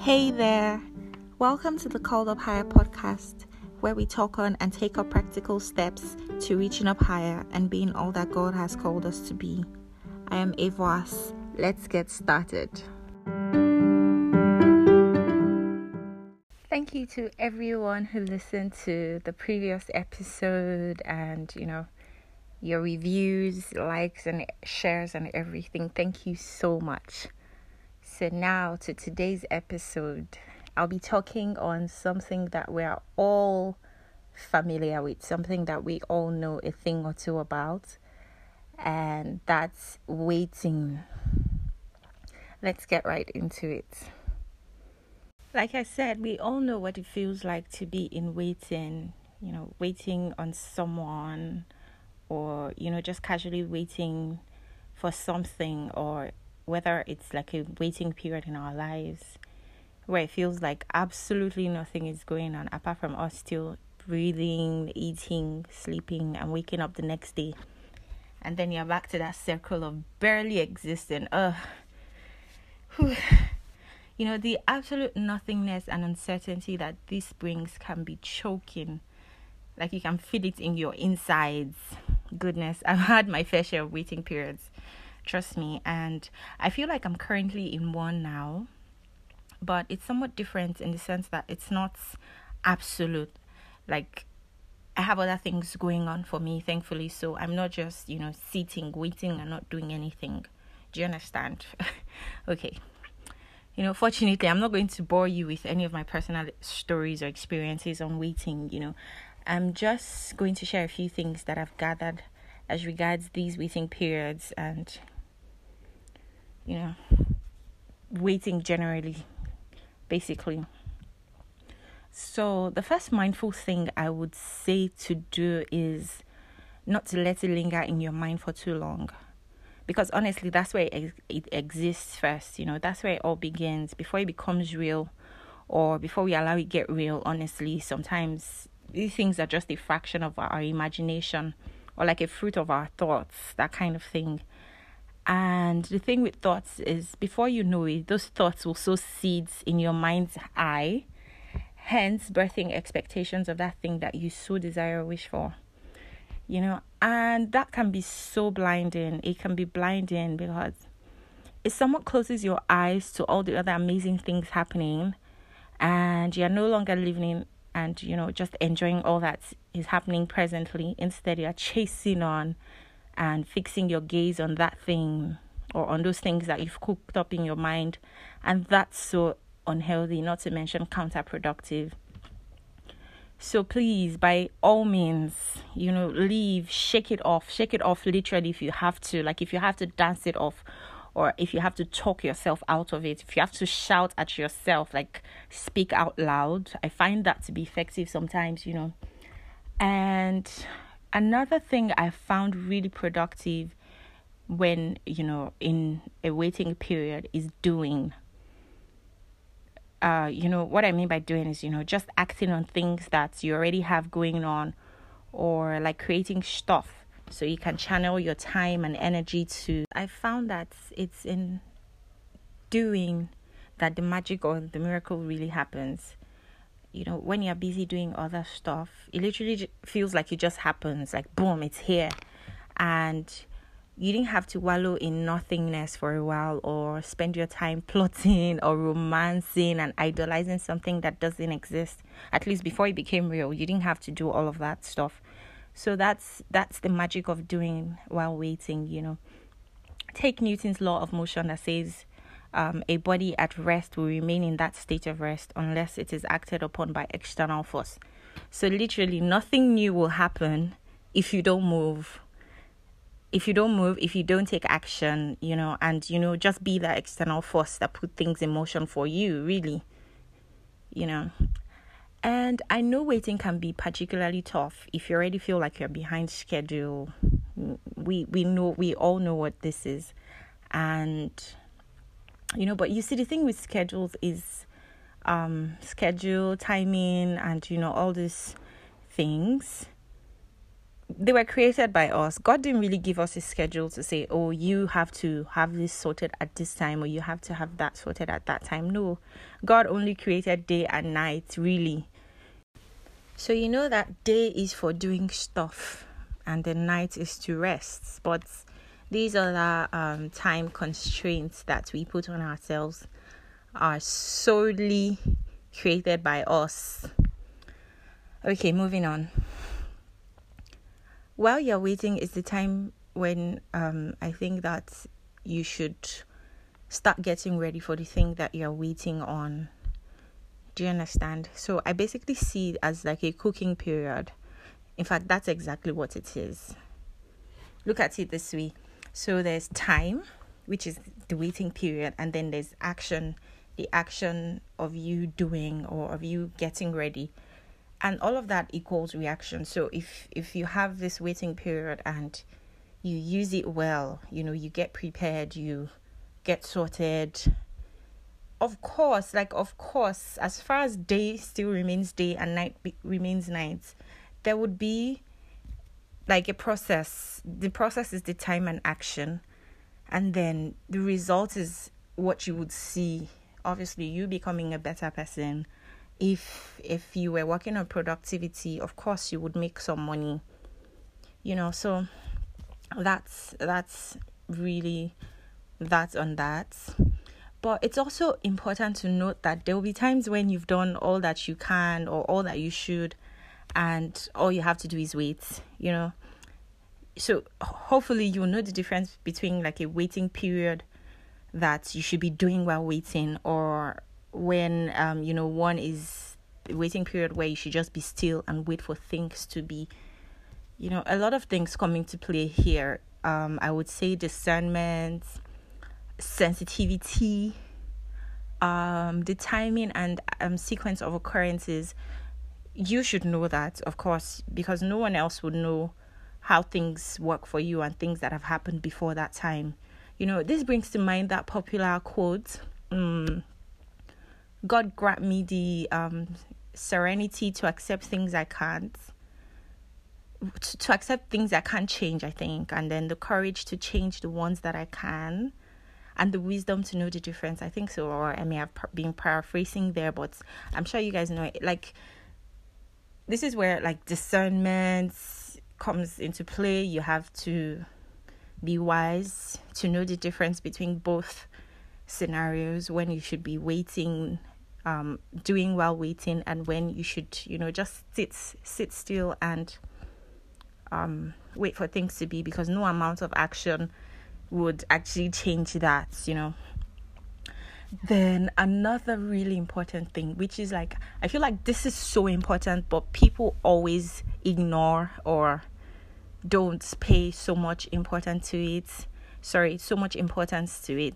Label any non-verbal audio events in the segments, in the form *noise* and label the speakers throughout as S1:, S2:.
S1: Hey there! Welcome to the Called Up Higher podcast, where we talk on and take up practical steps to reaching up higher and being all that God has called us to be. I am Avoas. Let's get started. Thank you to everyone who listened to the previous episode and, you know, your reviews, likes, and shares, and everything. Thank you so much. So, now to today's episode, I'll be talking on something that we are all familiar with, something that we all know a thing or two about, and that's waiting. Let's get right into it. Like I said, we all know what it feels like to be in waiting, you know, waiting on someone or you know just casually waiting for something or whether it's like a waiting period in our lives where it feels like absolutely nothing is going on apart from us still breathing, eating, sleeping, and waking up the next day. And then you're back to that circle of barely existing. Ugh. Whew. You know, the absolute nothingness and uncertainty that this brings can be choking. Like you can feel it in your insides goodness, I've had my fair share of waiting periods. Trust me. And I feel like I'm currently in one now. But it's somewhat different in the sense that it's not absolute. Like, I have other things going on for me, thankfully. So I'm not just, you know, sitting, waiting, and not doing anything. Do you understand? *laughs* okay. You know, fortunately, I'm not going to bore you with any of my personal stories or experiences on waiting. You know, I'm just going to share a few things that I've gathered as regards these waiting periods and, you know, waiting generally, basically. So, the first mindful thing I would say to do is not to let it linger in your mind for too long. Because honestly, that's where it, exists first. You know, that's where it all begins. Before it becomes real, or before we allow it get real, honestly, sometimes these things are just a fraction of our imagination or like a fruit of our thoughts, that kind of thing. And the thing with thoughts is, before you know it, those thoughts will sow seeds in your mind's eye, hence birthing expectations of that thing that you so desire or wish for. You know, and that can be so blinding. It can be blinding because it somewhat closes your eyes to all the other amazing things happening, and you're no longer living and you know just enjoying all that is happening presently instead you're chasing on and fixing your gaze on that thing or on those things that you've cooked up in your mind. And that's so unhealthy not to mention counterproductive. So please by all means you know leave shake it off shake it off literally if you have to. Like if you have to dance it off or if you have to talk yourself out of it, if you have to shout at yourself, like speak out loud, I find that to be effective sometimes, you know. And another thing I found really productive when, you know, in a waiting period is doing. Uh, you know, what I mean by doing is, you know, just acting on things that you already have going on or like creating stuff so you can channel your time and energy to i found that it's in doing that the magic or the miracle really happens you know when you're busy doing other stuff it literally feels like it just happens like boom it's here. And you didn't have to wallow in nothingness for a while or spend your time plotting or romancing and idolizing something that doesn't exist. At least before it became real you didn't have to do all of that stuff. So that's that's the magic of doing while waiting, you know. Take Newton's law of motion that says um, a body at rest will remain in that state of rest unless it is acted upon by external force. So literally nothing new will happen if you don't move. If you don't move, if you don't take action, you know, and you know, just be that external force that put things in motion for you, really. You know, and I know waiting can be particularly tough if you already feel like you're behind schedule. We we know we all know what this is. And you know, but you see the thing with schedules is um schedule, timing and you know all these things they were created by us. God didn't really give us a schedule to say, oh, you have to have this sorted at this time or you have to have that sorted at that time. No, God only created day and night, really. So you know that day is for doing stuff and the night is to rest. But these other um, time constraints that we put on ourselves are solely created by us. Okay, moving on while you're waiting is the time when um, I think that you should start getting ready for the thing that you're waiting on. Do you understand? So I basically see it as like a cooking period. In fact, that's exactly what it is. Look at it this way. So there's time, which is the waiting period, and then there's action, the action of you doing or of you getting ready. And all of that equals reaction. So if if you have this waiting period and you use it well you know you get prepared you get sorted of course like of course as far as day still remains day and night be- remains night there would be like a process the process is the time and action and then the result is what you would see. Obviously you becoming a better person. If if you were working on productivity of course you would make some money. You know so that's that's really that on that. But it's also important to note that there will be times when you've done all that you can or all that you should and all you have to do is wait you know. So hopefully you'll know the difference between like a waiting period that you should be doing while waiting or when um you know one is waiting period where you should just be still and wait for things to be you know a lot of things come into play here. Um i would say discernment sensitivity um the timing and um sequence of occurrences you should know that of course because no one else would know how things work for you and things that have happened before that time you know this brings to mind that popular quote um, God grant me the um, serenity to accept things I can't, to, to accept things I can't change, I think, and then the courage to change the ones that I can, and the wisdom to know the difference. I think so, or I may have been paraphrasing there, but I'm sure you guys know it. Like, this is where like discernment comes into play. You have to be wise to know the difference between both scenarios when you should be waiting um, doing while waiting and when you should you know just sit sit still and um, wait for things to be because no amount of action would actually change that you know then another really important thing which is like i feel like this is so important but people always ignore or don't pay so much importance to it sorry so much importance to it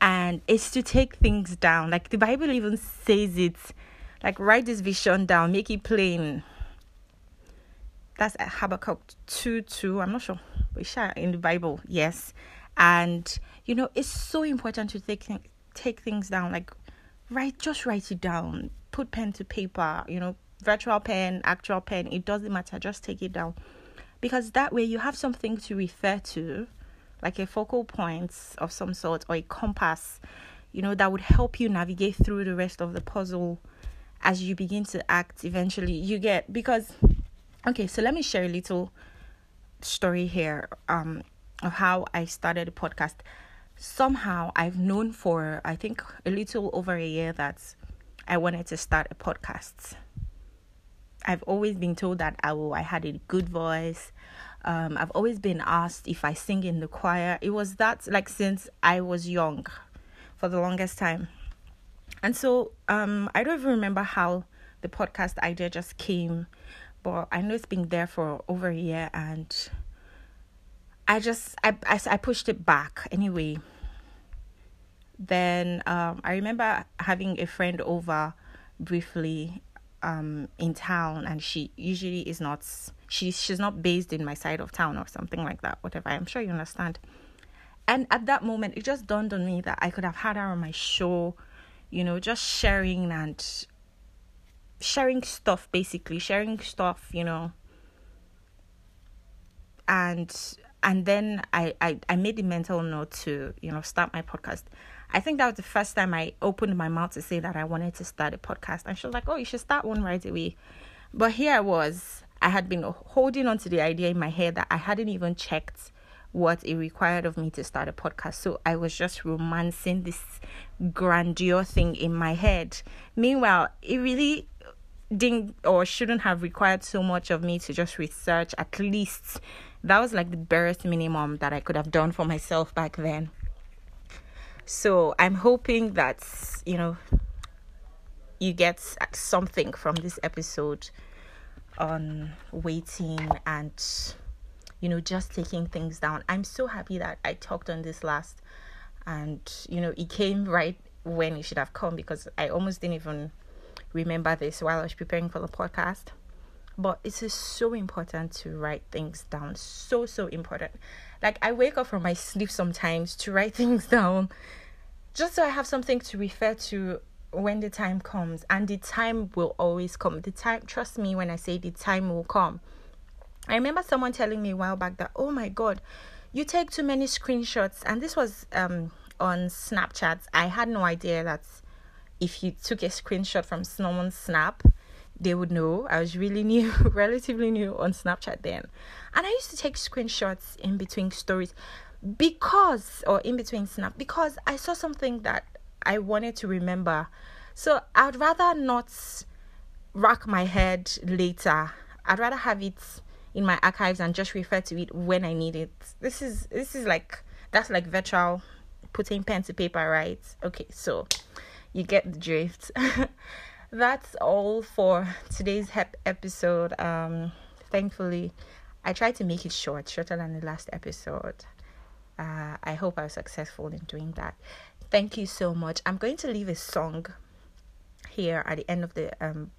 S1: and it's to take things down. Like the Bible even says it, like write this vision down, make it plain. That's Habakkuk 2 2. I'm not sure, but in the Bible, yes. And you know, it's so important to take take things down. Like write, just write it down. Put pen to paper. You know, virtual pen, actual pen. It doesn't matter. Just take it down, because that way you have something to refer to like a focal point of some sort or a compass, you know, that would help you navigate through the rest of the puzzle as you begin to act eventually. You get because okay, so let me share a little story here um of how I started a podcast. Somehow I've known for I think a little over a year that I wanted to start a podcast. I've always been told that I will I had a good voice. Um, I've always been asked if I sing in the choir. It was that like since I was young, for the longest time, and so um, I don't even remember how the podcast idea just came, but I know it's been there for over a year, and I just I I, I pushed it back anyway. Then um, I remember having a friend over briefly um, in town, and she usually is not she's she's not based in my side of town or something like that whatever i'm sure you understand and at that moment it just dawned on me that i could have had her on my show you know just sharing and sharing stuff basically sharing stuff you know and and then I, I I made the mental note to you know start my podcast. I think that was the first time I opened my mouth to say that I wanted to start a podcast, and she was like, "Oh, you should start one right away." But here I was. I had been holding on to the idea in my head that I hadn't even checked what it required of me to start a podcast. So I was just romancing this grandeur thing in my head. Meanwhile, it really didn't or shouldn't have required so much of me to just research at least that was like the barest minimum that I could have done for myself back then. So I'm hoping that, you know, you get something from this episode on waiting and, you know, just taking things down. I'm so happy that I talked on this last and, you know, it came right when it should have come because I almost didn't even remember this while I was preparing for the podcast but it is so important to write things down. So so important. Like i wake up from my sleep sometimes to write *laughs* things down just so i have something to refer to when the time comes. And the time will always come. The time trust me when i say the time will come. I remember someone telling me a while back that oh my god you take too many screenshots. And this was um on snapchat. I had no idea that if you took a screenshot from someone's snap they would know I was really new, *laughs* relatively new on Snapchat then. And I used to take screenshots in between stories because, or in between Snap, because I saw something that I wanted to remember. So I'd rather not rack my head later. I'd rather have it in my archives and just refer to it when I need it. This is this is like that's like virtual putting pen to paper, right? Okay, so you get the drift. *laughs* that's all for today's hep episode. Um, thankfully, I tried to make it short, shorter than the last episode. Uh, I hope I was successful in doing that. Thank you so much. I'm going to leave a song here at the end of the um,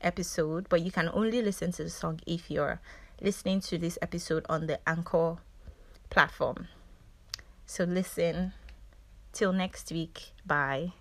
S1: episode, but you can only listen to the song if you're listening to this episode on the Anchor platform. So listen. Till next week. Bye.